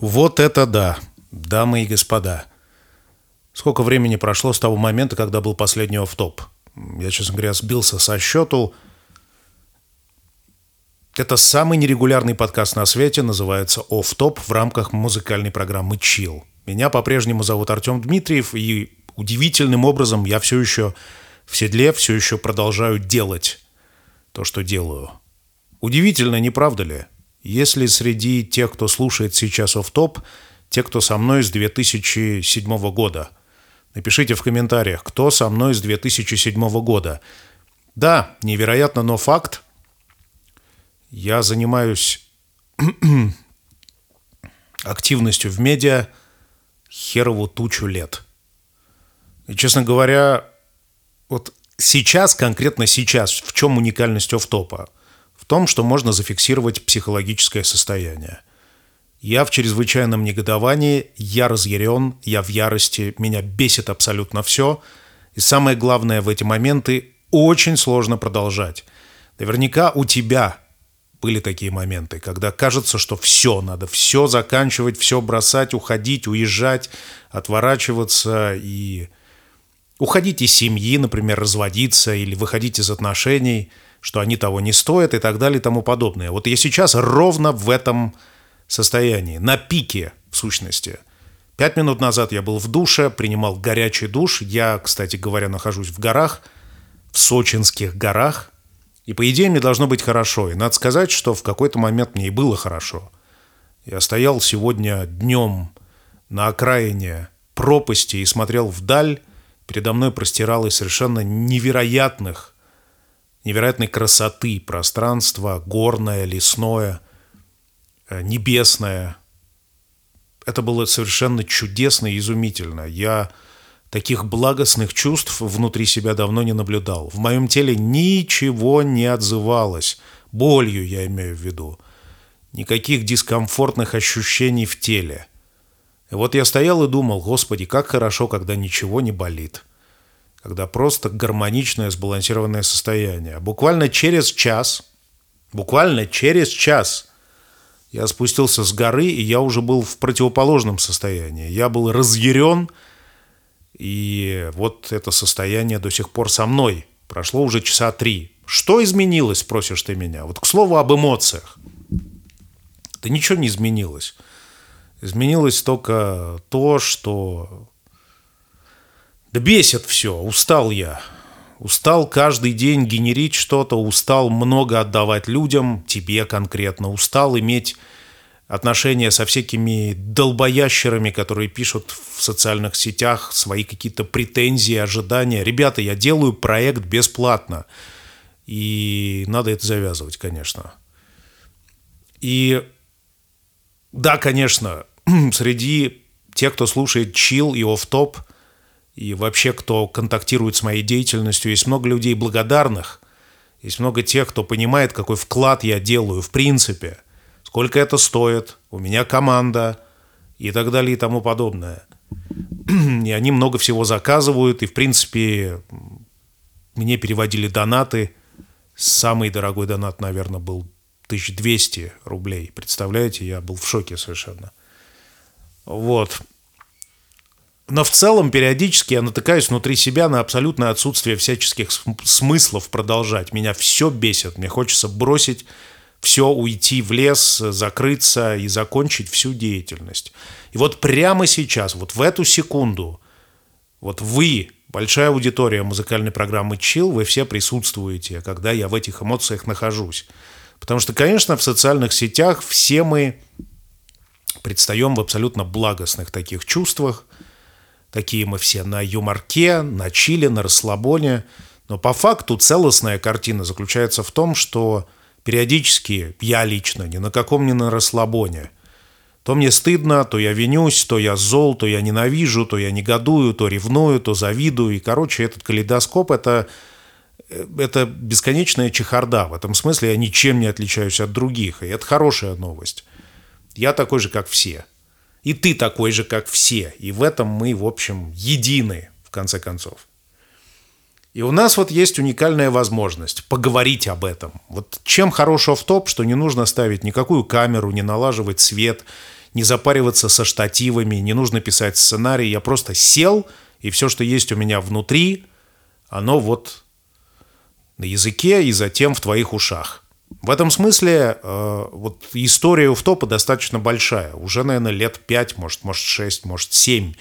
Вот это да, дамы и господа. Сколько времени прошло с того момента, когда был последний офф-топ? Я, честно говоря, сбился со счету. Это самый нерегулярный подкаст на свете, называется «Офф-топ» в рамках музыкальной программы «Chill». Меня по-прежнему зовут Артем Дмитриев, и удивительным образом я все еще в седле, все еще продолжаю делать то, что делаю. Удивительно, не правда ли? Если среди тех, кто слушает сейчас оф-топ, те, кто со мной с 2007 года. Напишите в комментариях, кто со мной с 2007 года. Да, невероятно, но факт. Я занимаюсь активностью в медиа херову тучу лет. И, честно говоря, вот сейчас, конкретно сейчас, в чем уникальность офтопа? В том, что можно зафиксировать психологическое состояние. Я в чрезвычайном негодовании, я разъярен, я в ярости, меня бесит абсолютно все. И самое главное, в эти моменты очень сложно продолжать. Наверняка у тебя были такие моменты, когда кажется, что все, надо все заканчивать, все бросать, уходить, уезжать, отворачиваться и уходить из семьи, например, разводиться или выходить из отношений, что они того не стоят и так далее и тому подобное. Вот я сейчас ровно в этом состоянии, на пике в сущности. Пять минут назад я был в душе, принимал горячий душ. Я, кстати говоря, нахожусь в горах, в Сочинских горах. И по идее мне должно быть хорошо. И надо сказать, что в какой-то момент мне и было хорошо. Я стоял сегодня днем на окраине пропасти и смотрел вдаль, Передо мной простиралось совершенно невероятных, невероятной красоты пространство, горное, лесное, э, небесное. Это было совершенно чудесно и изумительно. Я таких благостных чувств внутри себя давно не наблюдал. В моем теле ничего не отзывалось. Болью я имею в виду. Никаких дискомфортных ощущений в теле. И вот я стоял и думал, господи, как хорошо, когда ничего не болит. Когда просто гармоничное, сбалансированное состояние. Буквально через час, буквально через час я спустился с горы, и я уже был в противоположном состоянии. Я был разъярен, и вот это состояние до сих пор со мной. Прошло уже часа три. Что изменилось, спросишь ты меня? Вот к слову об эмоциях. Да ничего не изменилось. Изменилось только то, что... Да бесит все, устал я. Устал каждый день генерить что-то, устал много отдавать людям, тебе конкретно. Устал иметь отношения со всякими долбоящерами, которые пишут в социальных сетях свои какие-то претензии, ожидания. Ребята, я делаю проект бесплатно. И надо это завязывать, конечно. И да, конечно, среди тех, кто слушает чил и оф-топ, и вообще, кто контактирует с моей деятельностью, есть много людей благодарных, есть много тех, кто понимает, какой вклад я делаю в принципе, сколько это стоит, у меня команда и так далее и тому подобное. И они много всего заказывают, и, в принципе, мне переводили донаты. Самый дорогой донат, наверное, был 1200 рублей. Представляете, я был в шоке совершенно. Вот. Но в целом периодически я натыкаюсь внутри себя на абсолютное отсутствие всяческих смыслов продолжать. Меня все бесит. Мне хочется бросить все, уйти в лес, закрыться и закончить всю деятельность. И вот прямо сейчас, вот в эту секунду, вот вы, большая аудитория музыкальной программы «Чил», вы все присутствуете, когда я в этих эмоциях нахожусь. Потому что, конечно, в социальных сетях все мы предстаем в абсолютно благостных таких чувствах. Такие мы все на юморке, на чиле, на расслабоне. Но по факту целостная картина заключается в том, что периодически я лично ни на каком не на расслабоне. То мне стыдно, то я винюсь, то я зол, то я ненавижу, то я негодую, то ревную, то завидую. И, короче, этот калейдоскоп – это, это бесконечная чехарда. В этом смысле я ничем не отличаюсь от других. И это хорошая новость. Я такой же, как все. И ты такой же, как все. И в этом мы, в общем, едины, в конце концов. И у нас вот есть уникальная возможность поговорить об этом. Вот чем хорош оф-топ, что не нужно ставить никакую камеру, не налаживать свет, не запариваться со штативами, не нужно писать сценарий. Я просто сел, и все, что есть у меня внутри, оно вот на языке и затем в твоих ушах. В этом смысле э, вот история Уфтопа достаточно большая. Уже, наверное, лет пять, может, может, шесть, может, семь.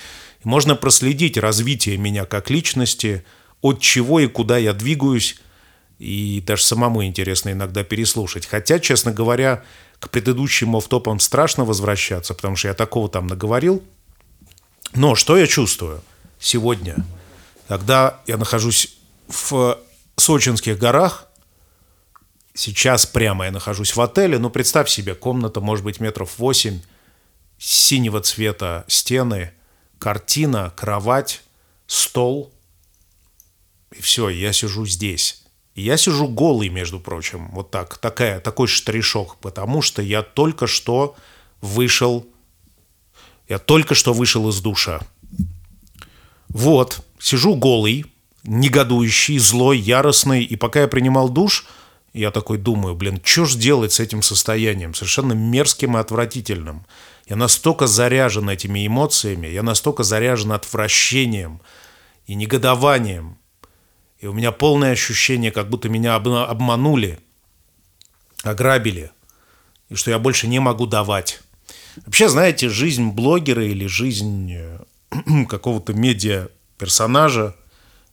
И можно проследить развитие меня как личности, от чего и куда я двигаюсь, и даже самому интересно иногда переслушать. Хотя, честно говоря, к предыдущим офтопам страшно возвращаться, потому что я такого там наговорил. Но что я чувствую сегодня, когда я нахожусь в Сочинских горах, сейчас прямо я нахожусь в отеле, ну, представь себе, комната, может быть, метров восемь, синего цвета стены, картина, кровать, стол, и все, я сижу здесь. И я сижу голый, между прочим, вот так, такая, такой штришок, потому что я только что вышел, я только что вышел из душа. Вот, сижу голый, негодующий, злой, яростный, и пока я принимал душ, я такой думаю, блин, что ж делать с этим состоянием, совершенно мерзким и отвратительным. Я настолько заряжен этими эмоциями, я настолько заряжен отвращением и негодованием, и у меня полное ощущение, как будто меня обманули, ограбили, и что я больше не могу давать. Вообще, знаете, жизнь блогера или жизнь э, какого-то медиа-персонажа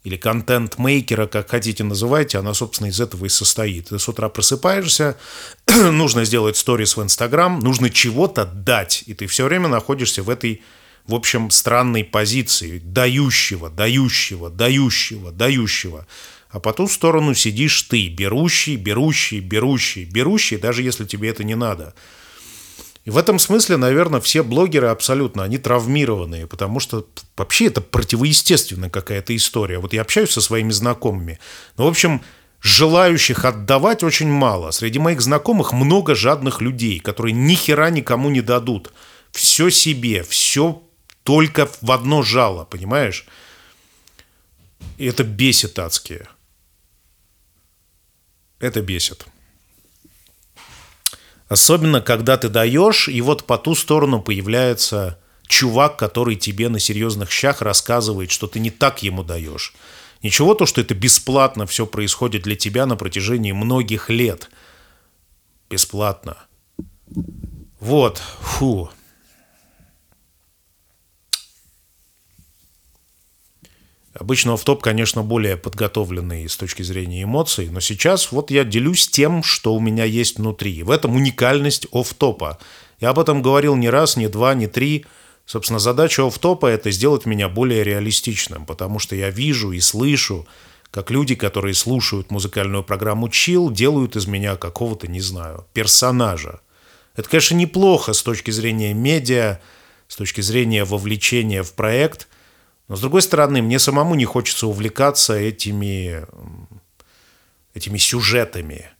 или контент-мейкера, как хотите называйте, она, собственно, из этого и состоит. Ты с утра просыпаешься, нужно сделать сторис в Инстаграм, нужно чего-то дать, и ты все время находишься в этой в общем, странной позиции, дающего, дающего, дающего, дающего. А по ту сторону сидишь ты, берущий, берущий, берущий, берущий, даже если тебе это не надо. И в этом смысле, наверное, все блогеры абсолютно, они травмированные, потому что вообще это противоестественная какая-то история. Вот я общаюсь со своими знакомыми. Ну, в общем, желающих отдавать очень мало. Среди моих знакомых много жадных людей, которые ни хера никому не дадут. Все себе, все только в одно жало, понимаешь? И это бесит адские. Это бесит. Особенно, когда ты даешь, и вот по ту сторону появляется чувак, который тебе на серьезных щах рассказывает, что ты не так ему даешь. Ничего то, что это бесплатно все происходит для тебя на протяжении многих лет. Бесплатно. Вот, фу. Обычно офтоп, конечно, более подготовленный с точки зрения эмоций, но сейчас вот я делюсь тем, что у меня есть внутри. В этом уникальность офтопа. Я об этом говорил не раз, не два, не три. Собственно, задача офтопа – это сделать меня более реалистичным, потому что я вижу и слышу, как люди, которые слушают музыкальную программу Chill, делают из меня какого-то, не знаю, персонажа. Это, конечно, неплохо с точки зрения медиа, с точки зрения вовлечения в проект – но, с другой стороны, мне самому не хочется увлекаться этими, этими сюжетами.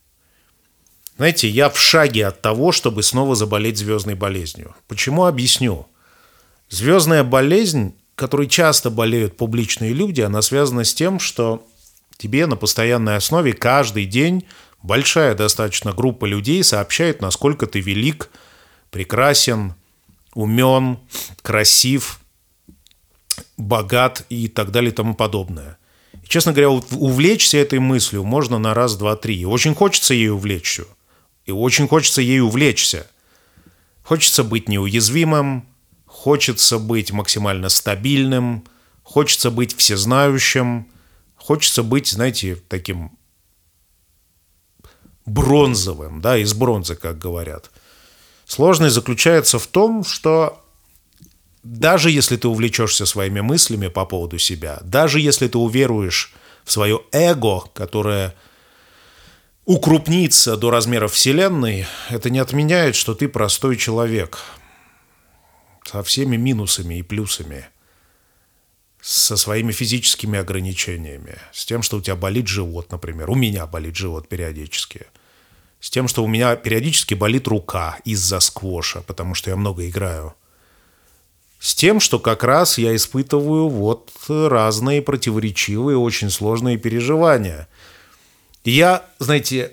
Знаете, я в шаге от того, чтобы снова заболеть звездной болезнью. Почему? Объясню. Звездная болезнь, которой часто болеют публичные люди, она связана с тем, что тебе на постоянной основе каждый день большая достаточно группа людей сообщает, насколько ты велик, прекрасен, умен, красив – богат и так далее и тому подобное. Честно говоря, увлечься этой мыслью можно на раз, два, три. И очень хочется ей увлечься. И очень хочется ей увлечься. Хочется быть неуязвимым, хочется быть максимально стабильным, хочется быть всезнающим, хочется быть, знаете, таким бронзовым, да, из бронзы, как говорят. Сложность заключается в том, что даже если ты увлечешься своими мыслями по поводу себя, даже если ты уверуешь в свое эго, которое укрупнится до размеров Вселенной, это не отменяет, что ты простой человек со всеми минусами и плюсами, со своими физическими ограничениями, с тем, что у тебя болит живот, например. У меня болит живот периодически. С тем, что у меня периодически болит рука из-за сквоша, потому что я много играю – с тем, что как раз я испытываю вот разные противоречивые, очень сложные переживания. я, знаете,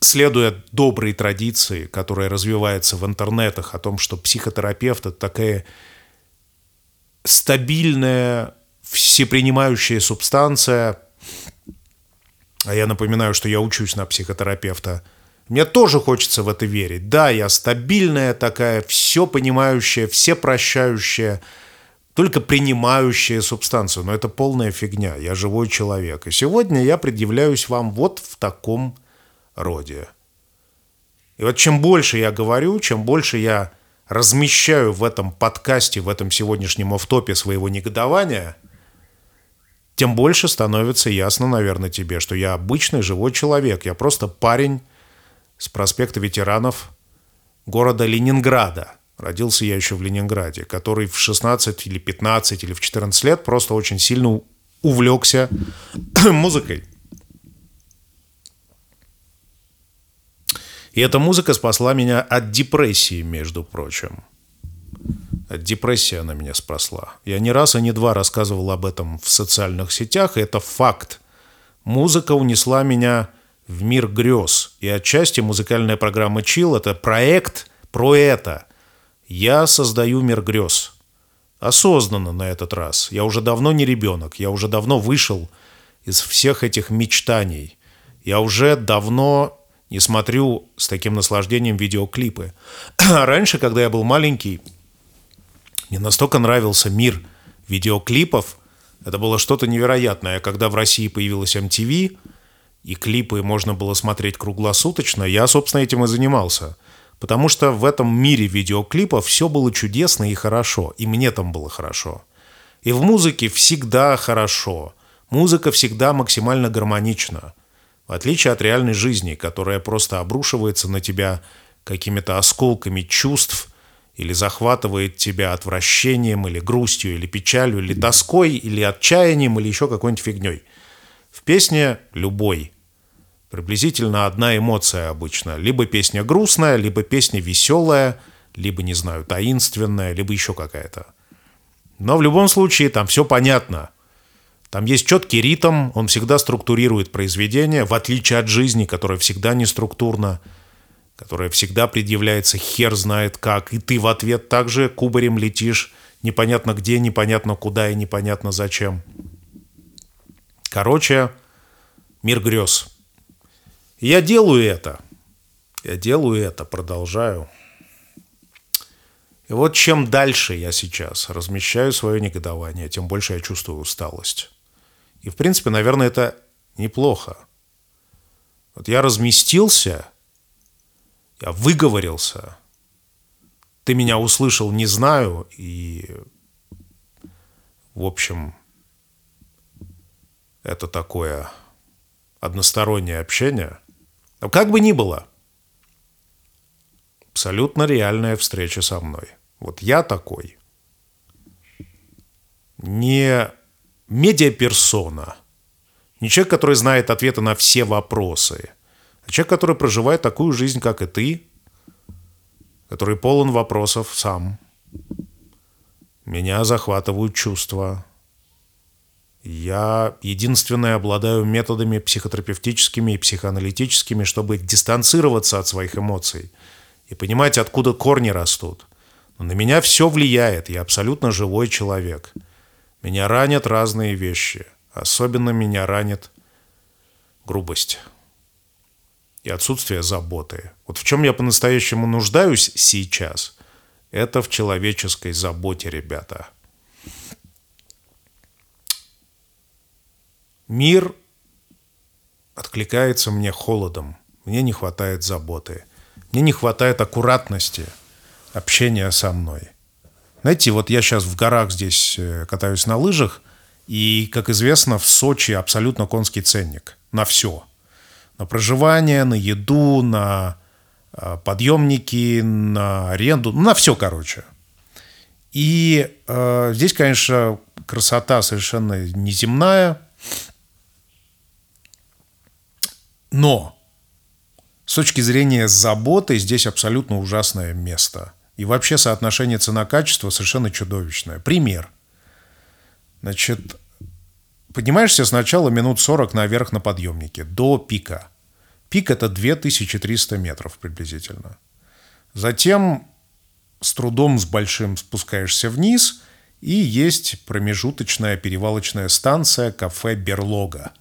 следуя доброй традиции, которая развивается в интернетах, о том, что психотерапевт – это такая стабильная, всепринимающая субстанция, а я напоминаю, что я учусь на психотерапевта, мне тоже хочется в это верить. Да, я стабильная такая, все понимающая, все прощающая, только принимающая субстанцию. Но это полная фигня. Я живой человек. И сегодня я предъявляюсь вам вот в таком роде. И вот чем больше я говорю, чем больше я размещаю в этом подкасте, в этом сегодняшнем офтопе своего негодования, тем больше становится ясно, наверное, тебе, что я обычный живой человек. Я просто парень с проспекта ветеранов города Ленинграда. Родился я еще в Ленинграде, который в 16 или 15 или в 14 лет просто очень сильно увлекся музыкой. И эта музыка спасла меня от депрессии, между прочим. От депрессии она меня спасла. Я не раз и не два рассказывал об этом в социальных сетях, и это факт. Музыка унесла меня в мир грез. И отчасти музыкальная программа «Чил» — это проект про это. Я создаю мир грез. Осознанно на этот раз. Я уже давно не ребенок. Я уже давно вышел из всех этих мечтаний. Я уже давно не смотрю с таким наслаждением видеоклипы. Раньше, когда я был маленький, мне настолько нравился мир видеоклипов. Это было что-то невероятное. Когда в России появилась MTV, и клипы можно было смотреть круглосуточно, я, собственно, этим и занимался. Потому что в этом мире видеоклипов все было чудесно и хорошо. И мне там было хорошо. И в музыке всегда хорошо. Музыка всегда максимально гармонична. В отличие от реальной жизни, которая просто обрушивается на тебя какими-то осколками чувств или захватывает тебя отвращением, или грустью, или печалью, или тоской, или отчаянием, или еще какой-нибудь фигней. В песне любой приблизительно одна эмоция обычно. Либо песня грустная, либо песня веселая, либо, не знаю, таинственная, либо еще какая-то. Но в любом случае там все понятно – там есть четкий ритм, он всегда структурирует произведение, в отличие от жизни, которая всегда не структурна, которая всегда предъявляется хер знает как, и ты в ответ также кубарем летишь, непонятно где, непонятно куда и непонятно зачем. Короче, мир грез. Я делаю это. Я делаю это, продолжаю. И вот чем дальше я сейчас размещаю свое негодование, тем больше я чувствую усталость. И, в принципе, наверное, это неплохо. Вот я разместился, я выговорился, ты меня услышал, не знаю, и, в общем, это такое одностороннее общение. Но как бы ни было, абсолютно реальная встреча со мной. Вот я такой. Не медиаперсона. Не человек, который знает ответы на все вопросы, а человек, который проживает такую жизнь, как и ты, который полон вопросов сам. Меня захватывают чувства. Я единственное обладаю методами психотерапевтическими и психоаналитическими, чтобы дистанцироваться от своих эмоций и понимать, откуда корни растут. Но на меня все влияет, я абсолютно живой человек – меня ранят разные вещи. Особенно меня ранит грубость и отсутствие заботы. Вот в чем я по-настоящему нуждаюсь сейчас, это в человеческой заботе, ребята. Мир откликается мне холодом. Мне не хватает заботы. Мне не хватает аккуратности общения со мной. Знаете, вот я сейчас в горах здесь э, катаюсь на лыжах, и, как известно, в Сочи абсолютно конский ценник на все. На проживание, на еду, на э, подъемники, на аренду, ну, на все, короче. И э, здесь, конечно, красота совершенно неземная. Но с точки зрения заботы здесь абсолютно ужасное место – и вообще соотношение цена-качество совершенно чудовищное. Пример. Значит, поднимаешься сначала минут 40 наверх на подъемнике, до пика. Пик – это 2300 метров приблизительно. Затем с трудом с большим спускаешься вниз, и есть промежуточная перевалочная станция кафе «Берлога».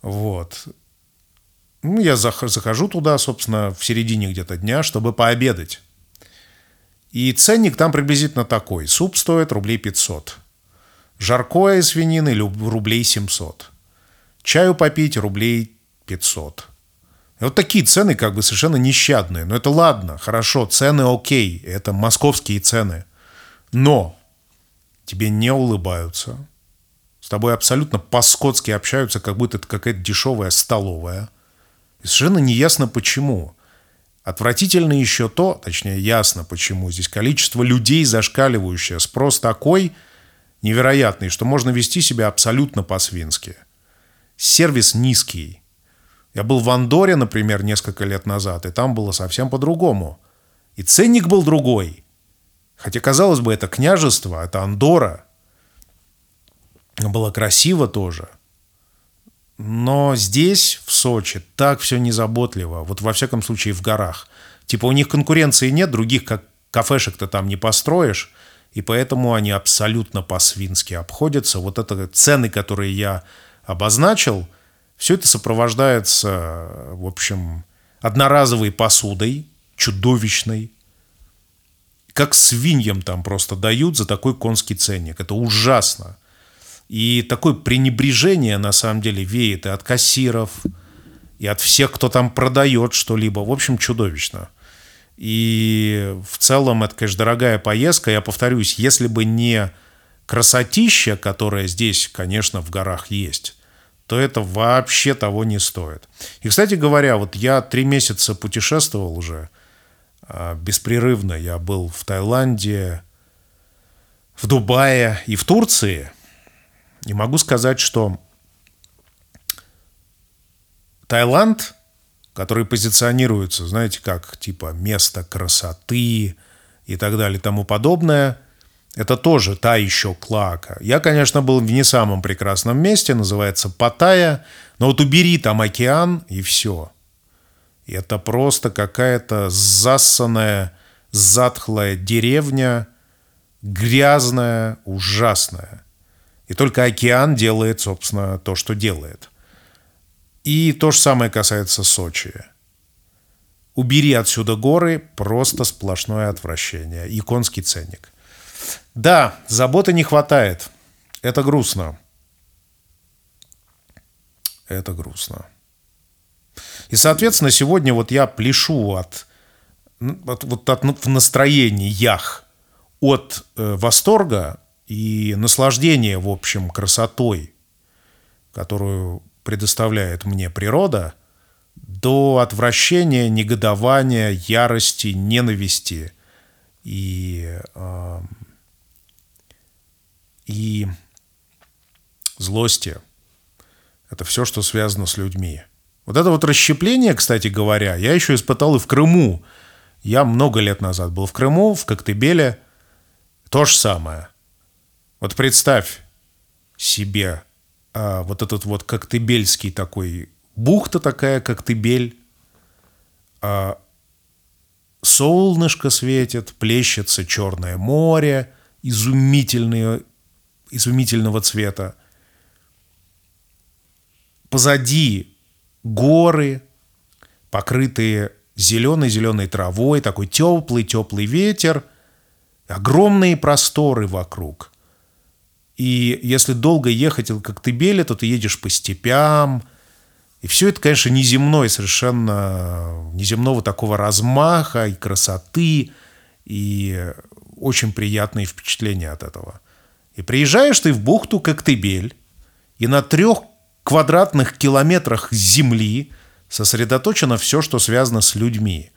Вот. Ну, я захожу туда, собственно, в середине где-то дня, чтобы пообедать. И ценник там приблизительно такой. Суп стоит рублей 500. Жаркое из свинины рублей 700. Чаю попить рублей 500. И вот такие цены как бы совершенно нещадные. Но это ладно, хорошо, цены окей. Это московские цены. Но тебе не улыбаются. С тобой абсолютно по-скотски общаются, как будто это какая-то дешевая столовая. И совершенно неясно почему. Отвратительно еще то, точнее ясно почему, здесь количество людей зашкаливающее, спрос такой невероятный, что можно вести себя абсолютно по-свински. Сервис низкий. Я был в Андоре, например, несколько лет назад, и там было совсем по-другому. И ценник был другой. Хотя, казалось бы, это княжество, это Андора. Было красиво тоже – но здесь, в Сочи, так все незаботливо. Вот во всяком случае в горах. Типа у них конкуренции нет, других как кафешек-то там не построишь. И поэтому они абсолютно по-свински обходятся. Вот это цены, которые я обозначил, все это сопровождается, в общем, одноразовой посудой, чудовищной. Как свиньям там просто дают за такой конский ценник. Это ужасно. И такое пренебрежение, на самом деле, веет и от кассиров, и от всех, кто там продает что-либо. В общем, чудовищно. И в целом это, конечно, дорогая поездка. Я повторюсь, если бы не красотища, которая здесь, конечно, в горах есть, то это вообще того не стоит. И, кстати говоря, вот я три месяца путешествовал уже а, беспрерывно. Я был в Таиланде, в Дубае и в Турции – и могу сказать, что Таиланд, который позиционируется, знаете, как типа место красоты и так далее и тому подобное, это тоже та еще клака. Я, конечно, был в не самом прекрасном месте, называется Паттайя, но вот убери там океан и все. Это просто какая-то засанная, затхлая деревня, грязная, ужасная. И только океан делает, собственно, то, что делает. И то же самое касается Сочи. Убери отсюда горы, просто сплошное отвращение. И конский ценник. Да, заботы не хватает. Это грустно. Это грустно. И, соответственно, сегодня вот я пляшу от, от, вот от в настроениях от э, восторга и наслаждение, в общем, красотой, которую предоставляет мне природа, до отвращения, негодования, ярости, ненависти и, э, и злости. Это все, что связано с людьми. Вот это вот расщепление, кстати говоря, я еще испытал и в Крыму. Я много лет назад был в Крыму, в Коктебеле. То же самое. Вот представь себе а, вот этот вот коктебельский такой, бухта такая, коктебель, а, солнышко светит, плещется Черное море, изумительное, изумительного цвета. Позади горы, покрытые зеленой-зеленой травой, такой теплый-теплый ветер, огромные просторы вокруг. И если долго ехать в Коктебеле, то ты едешь по степям. И все это, конечно, неземное, совершенно неземного такого размаха и красоты. И очень приятные впечатления от этого. И приезжаешь ты в бухту Коктебель, и на трех квадратных километрах земли сосредоточено все, что связано с людьми.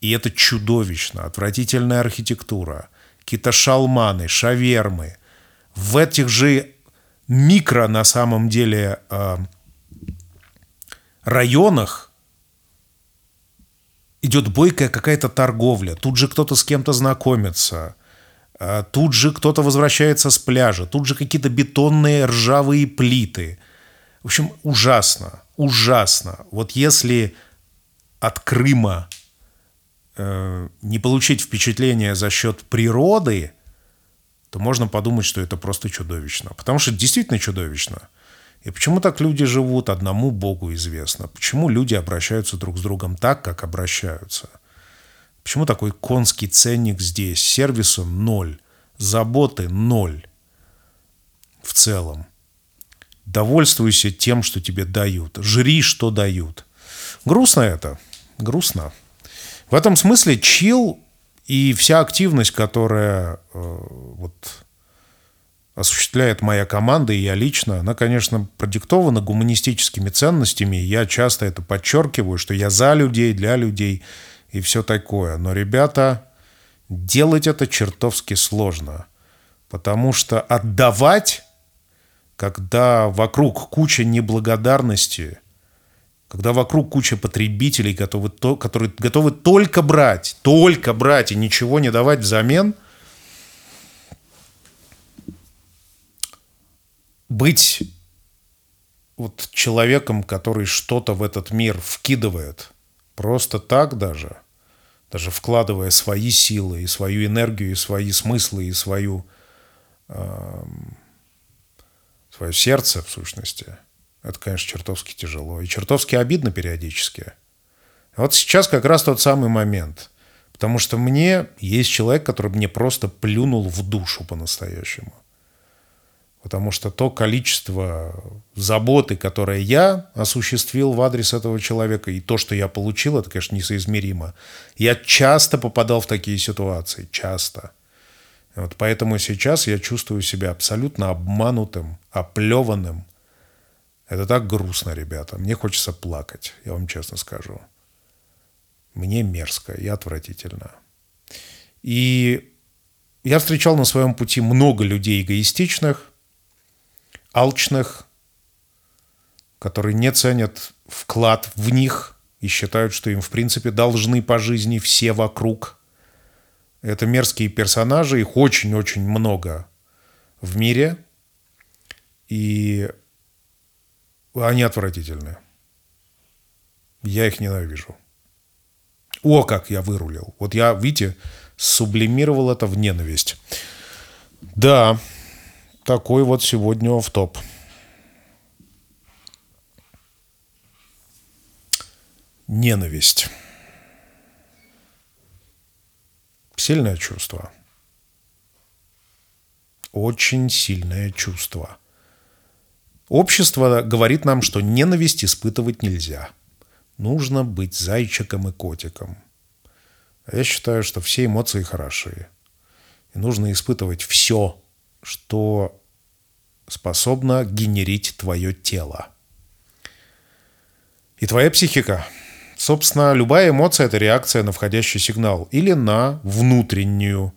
И это чудовищно. Отвратительная архитектура. Какие-то шалманы, шавермы – в этих же микро, на самом деле, э, районах идет бойкая какая-то торговля. Тут же кто-то с кем-то знакомится. Э, тут же кто-то возвращается с пляжа. Тут же какие-то бетонные ржавые плиты. В общем, ужасно. ужасно. Вот если от Крыма э, не получить впечатление за счет природы, то можно подумать, что это просто чудовищно. Потому что действительно чудовищно. И почему так люди живут, одному Богу известно. Почему люди обращаются друг с другом так, как обращаются. Почему такой конский ценник здесь? Сервиса ноль, заботы ноль в целом. Довольствуйся тем, что тебе дают. Жри, что дают. Грустно это. Грустно. В этом смысле чил и вся активность, которая э, вот осуществляет моя команда и я лично, она, конечно, продиктована гуманистическими ценностями. Я часто это подчеркиваю, что я за людей, для людей и все такое. Но, ребята, делать это чертовски сложно. Потому что отдавать, когда вокруг куча неблагодарности, когда вокруг куча потребителей, готовы, которые готовы только брать, только брать и ничего не давать взамен, быть вот человеком, который что-то в этот мир вкидывает – Просто так даже, даже вкладывая свои силы и свою энергию, и свои смыслы, и свою, э, свое сердце, в сущности, это, конечно, чертовски тяжело. И чертовски обидно периодически. Вот сейчас как раз тот самый момент. Потому что мне есть человек, который мне просто плюнул в душу по-настоящему. Потому что то количество заботы, которое я осуществил в адрес этого человека, и то, что я получил, это, конечно, несоизмеримо. Я часто попадал в такие ситуации, часто. Вот поэтому сейчас я чувствую себя абсолютно обманутым, оплеванным. Это так грустно, ребята. Мне хочется плакать, я вам честно скажу. Мне мерзко и отвратительно. И я встречал на своем пути много людей эгоистичных, алчных, которые не ценят вклад в них и считают, что им, в принципе, должны по жизни все вокруг. Это мерзкие персонажи, их очень-очень много в мире, и они отвратительные. Я их ненавижу. О, как я вырулил. Вот я, видите, сублимировал это в ненависть. Да, такой вот сегодня в топ. Ненависть. Сильное чувство. Очень сильное чувство. Общество говорит нам, что ненависть испытывать нельзя. Нужно быть зайчиком и котиком. Я считаю, что все эмоции хороши. И нужно испытывать все, что способно генерить твое тело. И твоя психика. Собственно, любая эмоция – это реакция на входящий сигнал или на внутреннюю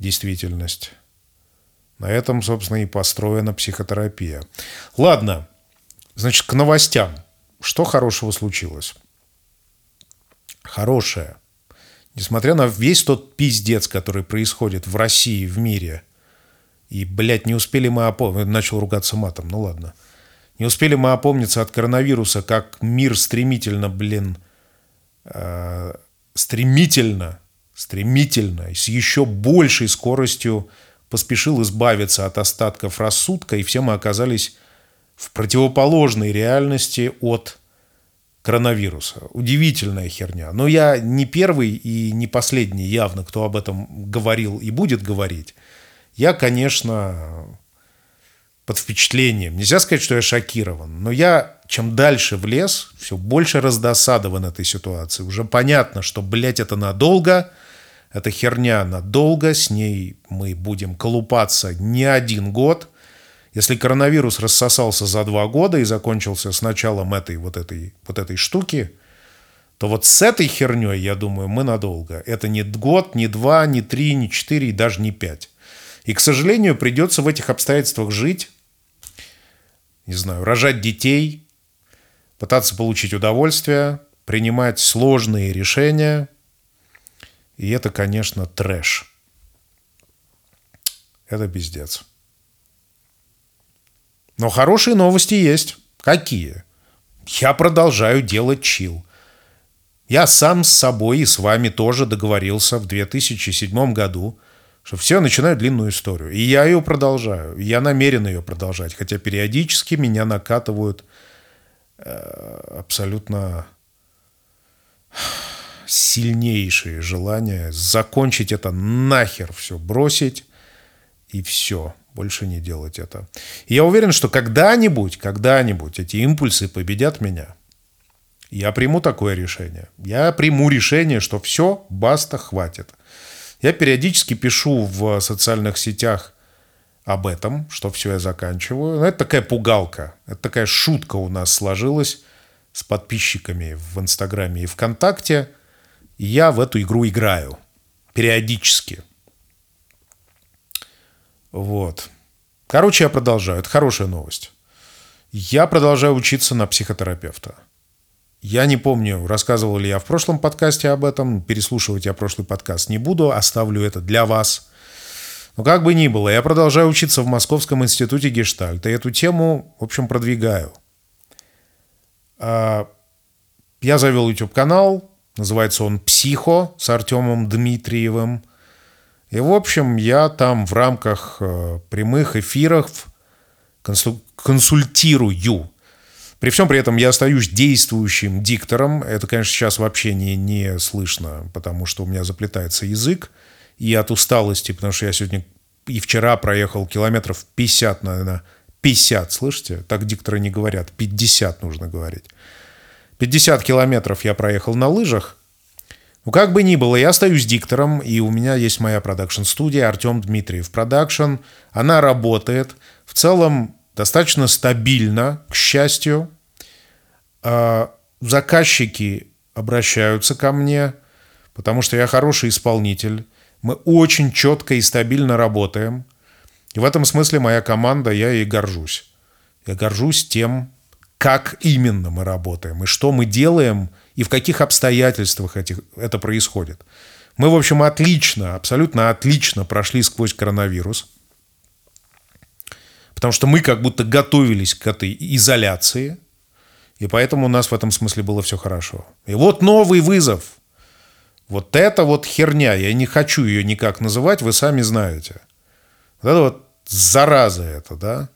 действительность. На этом, собственно, и построена психотерапия. Ладно, значит, к новостям. Что хорошего случилось? Хорошее. Несмотря на весь тот пиздец, который происходит в России, в мире – и, блядь, не успели мы опомниться. Начал ругаться матом, ну ладно. Не успели мы опомниться от коронавируса, как мир стремительно, блин, э, стремительно, стремительно, с еще большей скоростью поспешил избавиться от остатков рассудка, и все мы оказались в противоположной реальности от коронавируса. Удивительная херня. Но я не первый и не последний явно, кто об этом говорил и будет говорить. Я, конечно, под впечатлением. Нельзя сказать, что я шокирован, но я, чем дальше в лес, все больше раздосадован этой ситуацией. Уже понятно, что, блядь, это надолго, эта херня надолго, с ней мы будем колупаться не один год. Если коронавирус рассосался за два года и закончился с началом этой вот этой, вот этой штуки, то вот с этой херней, я думаю, мы надолго. Это не год, не два, не три, не четыре и даже не пять. И, к сожалению, придется в этих обстоятельствах жить, не знаю, рожать детей, пытаться получить удовольствие, принимать сложные решения. И это, конечно, трэш. Это пиздец. Но хорошие новости есть. Какие? я продолжаю делать чил. Я сам с собой и с вами тоже договорился в 2007 году, что все, начинаю длинную историю. И я ее продолжаю. Я намерен ее продолжать. Хотя периодически меня накатывают э, абсолютно сильнейшие желания закончить это нахер все, бросить и все, больше не делать это. И я уверен, что когда-нибудь, когда-нибудь эти импульсы победят меня. Я приму такое решение. Я приму решение, что все, баста, хватит. Я периодически пишу в социальных сетях об этом, что все я заканчиваю. Но это такая пугалка, это такая шутка у нас сложилась с подписчиками в Инстаграме и ВКонтакте. Я в эту игру играю периодически. Вот. Короче, я продолжаю. Это хорошая новость. Я продолжаю учиться на психотерапевта. Я не помню, рассказывал ли я в прошлом подкасте об этом. Переслушивать я прошлый подкаст не буду. Оставлю это для вас. Но как бы ни было, я продолжаю учиться в Московском институте гештальта. И эту тему, в общем, продвигаю. А, я завел YouTube-канал. Называется он «Психо» с Артемом Дмитриевым. И, в общем, я там в рамках э, прямых эфиров консультирую при всем при этом я остаюсь действующим диктором. Это, конечно, сейчас вообще не, не слышно, потому что у меня заплетается язык. И от усталости, потому что я сегодня и вчера проехал километров 50, наверное, 50, слышите? Так дикторы не говорят, 50 нужно говорить. 50 километров я проехал на лыжах. Ну, как бы ни было, я остаюсь диктором, и у меня есть моя продакшн-студия Артем Дмитриев Production. Она работает. В целом достаточно стабильно, к счастью. А, заказчики обращаются ко мне, потому что я хороший исполнитель. Мы очень четко и стабильно работаем. И в этом смысле моя команда, я ей горжусь. Я горжусь тем, как именно мы работаем, и что мы делаем, и в каких обстоятельствах этих, это происходит. Мы, в общем, отлично, абсолютно отлично прошли сквозь коронавирус – Потому что мы как будто готовились к этой изоляции, и поэтому у нас в этом смысле было все хорошо. И вот новый вызов. Вот это вот херня, я не хочу ее никак называть, вы сами знаете. Вот это вот зараза это, да?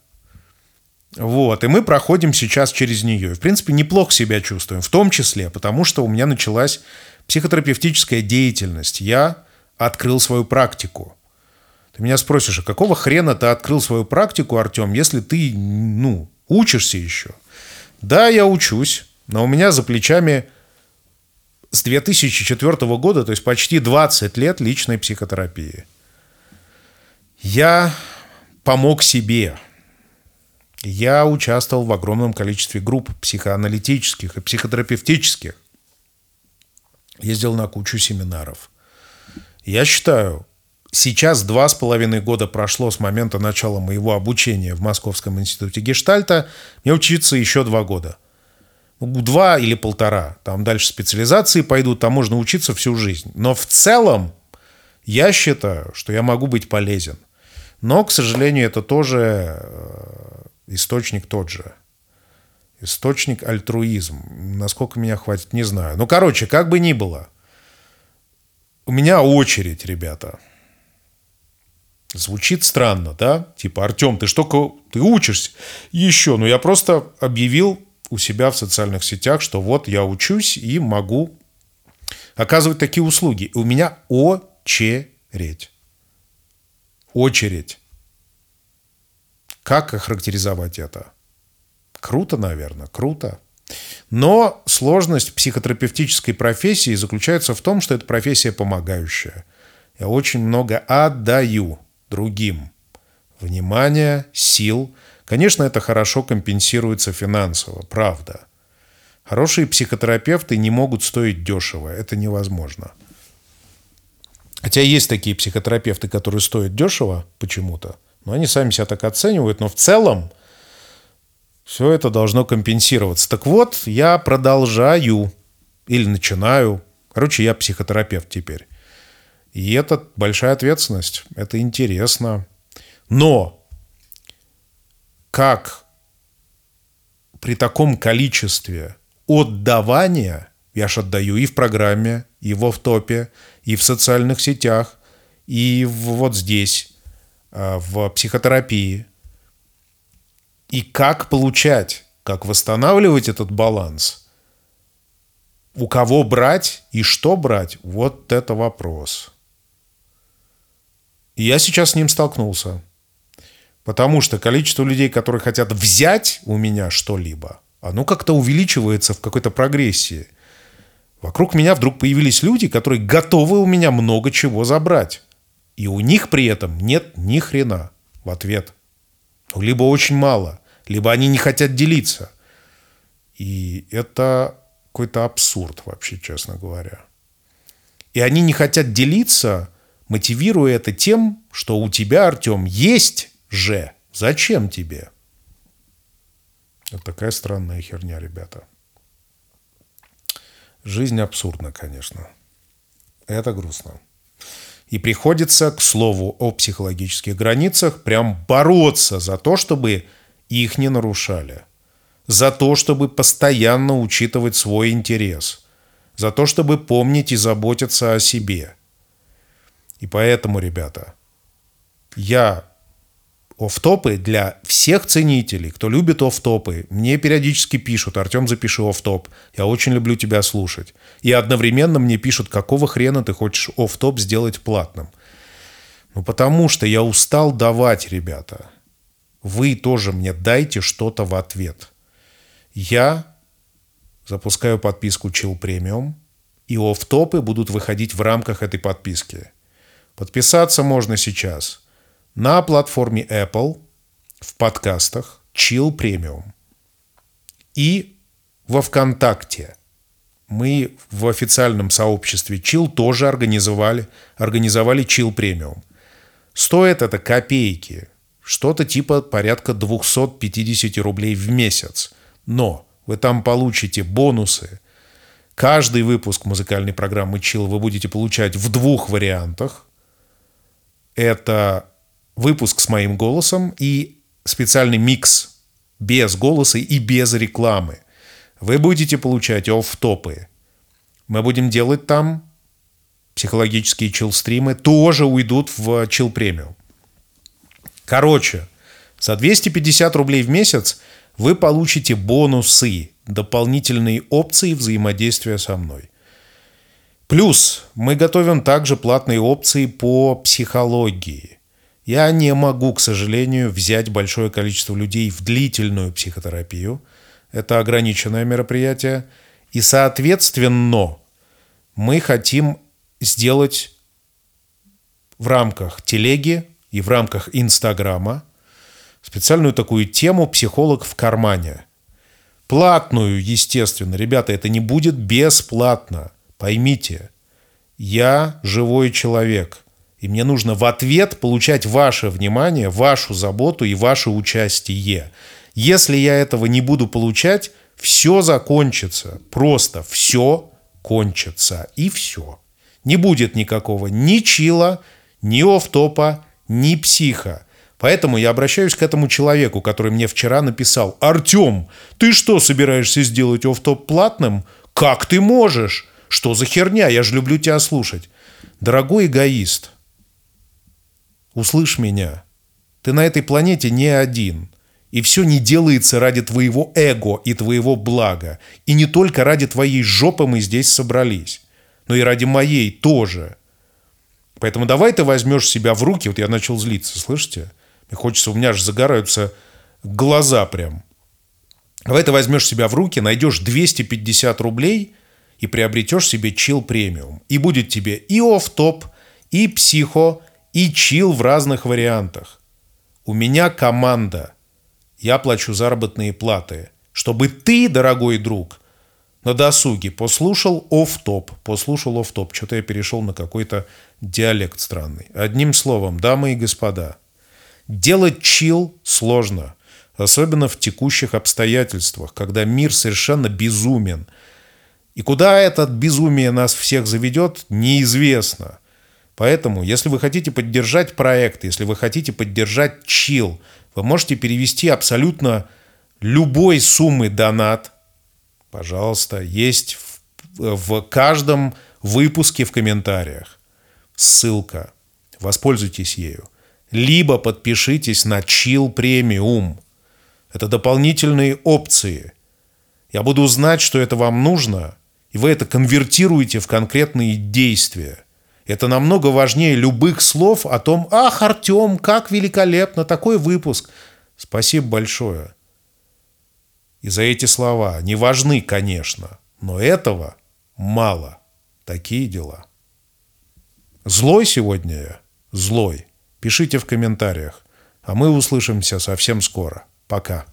Вот, и мы проходим сейчас через нее. В принципе, неплохо себя чувствуем, в том числе, потому что у меня началась психотерапевтическая деятельность. Я открыл свою практику. Ты меня спросишь, а какого хрена ты открыл свою практику, Артем, если ты, ну, учишься еще? Да, я учусь, но у меня за плечами с 2004 года, то есть почти 20 лет личной психотерапии. Я помог себе. Я участвовал в огромном количестве групп психоаналитических и психотерапевтических. Ездил на кучу семинаров. Я считаю, Сейчас два с половиной года прошло с момента начала моего обучения в Московском институте гештальта. Мне учиться еще два года. Ну, два или полтора. Там дальше специализации пойдут, там можно учиться всю жизнь. Но в целом я считаю, что я могу быть полезен. Но, к сожалению, это тоже э, источник тот же. Источник альтруизм. Насколько меня хватит, не знаю. Ну, короче, как бы ни было. У меня очередь, ребята. Звучит странно, да? Типа, Артем, ты что, ты учишься? Еще, ну я просто объявил у себя в социальных сетях, что вот я учусь и могу оказывать такие услуги. У меня очередь. Очередь. Как охарактеризовать это? Круто, наверное, круто. Но сложность психотерапевтической профессии заключается в том, что это профессия помогающая. Я очень много отдаю другим. Внимание, сил. Конечно, это хорошо компенсируется финансово, правда. Хорошие психотерапевты не могут стоить дешево, это невозможно. Хотя есть такие психотерапевты, которые стоят дешево почему-то, но они сами себя так оценивают, но в целом все это должно компенсироваться. Так вот, я продолжаю или начинаю. Короче, я психотерапевт теперь. И это большая ответственность, это интересно. Но как при таком количестве отдавания, я ж отдаю и в программе, и в офтопе, и в социальных сетях, и вот здесь, в психотерапии. И как получать, как восстанавливать этот баланс, у кого брать и что брать, вот это вопрос. И я сейчас с ним столкнулся. Потому что количество людей, которые хотят взять у меня что-либо, оно как-то увеличивается в какой-то прогрессии. Вокруг меня вдруг появились люди, которые готовы у меня много чего забрать. И у них при этом нет ни хрена в ответ. Либо очень мало, либо они не хотят делиться. И это какой-то абсурд вообще, честно говоря. И они не хотят делиться, мотивируя это тем, что у тебя, Артем, есть же. Зачем тебе? Вот такая странная херня, ребята. Жизнь абсурдна, конечно. Это грустно. И приходится, к слову, о психологических границах прям бороться за то, чтобы их не нарушали. За то, чтобы постоянно учитывать свой интерес. За то, чтобы помнить и заботиться о себе. И поэтому, ребята, я офтопы для всех ценителей, кто любит офтопы. Мне периодически пишут, Артем, запиши офтоп. Я очень люблю тебя слушать. И одновременно мне пишут, какого хрена ты хочешь офтоп сделать платным. Ну, потому что я устал давать, ребята. Вы тоже мне дайте что-то в ответ. Я запускаю подписку Chill Premium, и офтопы будут выходить в рамках этой подписки. Подписаться можно сейчас – на платформе Apple в подкастах Chill Premium и во ВКонтакте. Мы в официальном сообществе Chill тоже организовали, организовали Chill Premium. Стоит это копейки, что-то типа порядка 250 рублей в месяц. Но вы там получите бонусы. Каждый выпуск музыкальной программы Chill вы будете получать в двух вариантах. Это выпуск с моим голосом и специальный микс без голоса и без рекламы. Вы будете получать офф-топы. Мы будем делать там психологические чил-стримы, тоже уйдут в чил премиум. Короче, за 250 рублей в месяц вы получите бонусы, дополнительные опции взаимодействия со мной. Плюс мы готовим также платные опции по психологии. Я не могу, к сожалению, взять большое количество людей в длительную психотерапию. Это ограниченное мероприятие. И, соответственно, мы хотим сделать в рамках телеги и в рамках Инстаграма специальную такую тему «Психолог в кармане». Платную, естественно. Ребята, это не будет бесплатно. Поймите, я живой человек – и мне нужно в ответ получать ваше внимание, вашу заботу и ваше участие. Если я этого не буду получать, все закончится. Просто все кончится. И все. Не будет никакого ни чила, ни офтопа, ни психа. Поэтому я обращаюсь к этому человеку, который мне вчера написал. «Артем, ты что, собираешься сделать офтоп платным? Как ты можешь? Что за херня? Я же люблю тебя слушать». Дорогой эгоист – Услышь меня. Ты на этой планете не один. И все не делается ради твоего эго и твоего блага. И не только ради твоей жопы мы здесь собрались, но и ради моей тоже. Поэтому давай ты возьмешь себя в руки. Вот я начал злиться, слышите? Мне хочется, у меня аж загораются глаза прям. Давай ты возьмешь себя в руки, найдешь 250 рублей и приобретешь себе чил премиум. И будет тебе и оф-топ, и психо, и чил в разных вариантах. У меня команда. Я плачу заработные платы. Чтобы ты, дорогой друг, на досуге послушал оф-топ. Послушал оф-топ. Что-то я перешел на какой-то диалект странный. Одним словом, дамы и господа, делать чил сложно. Особенно в текущих обстоятельствах, когда мир совершенно безумен. И куда этот безумие нас всех заведет, неизвестно. Поэтому, если вы хотите поддержать проект, если вы хотите поддержать чил, вы можете перевести абсолютно любой суммы донат, пожалуйста, есть в, в каждом выпуске в комментариях. Ссылка. Воспользуйтесь ею. Либо подпишитесь на Chill Premium. Это дополнительные опции. Я буду знать, что это вам нужно, и вы это конвертируете в конкретные действия. Это намного важнее любых слов о том, «Ах, Артем, как великолепно, такой выпуск!» Спасибо большое. И за эти слова не важны, конечно, но этого мало. Такие дела. Злой сегодня я? Злой. Пишите в комментариях. А мы услышимся совсем скоро. Пока.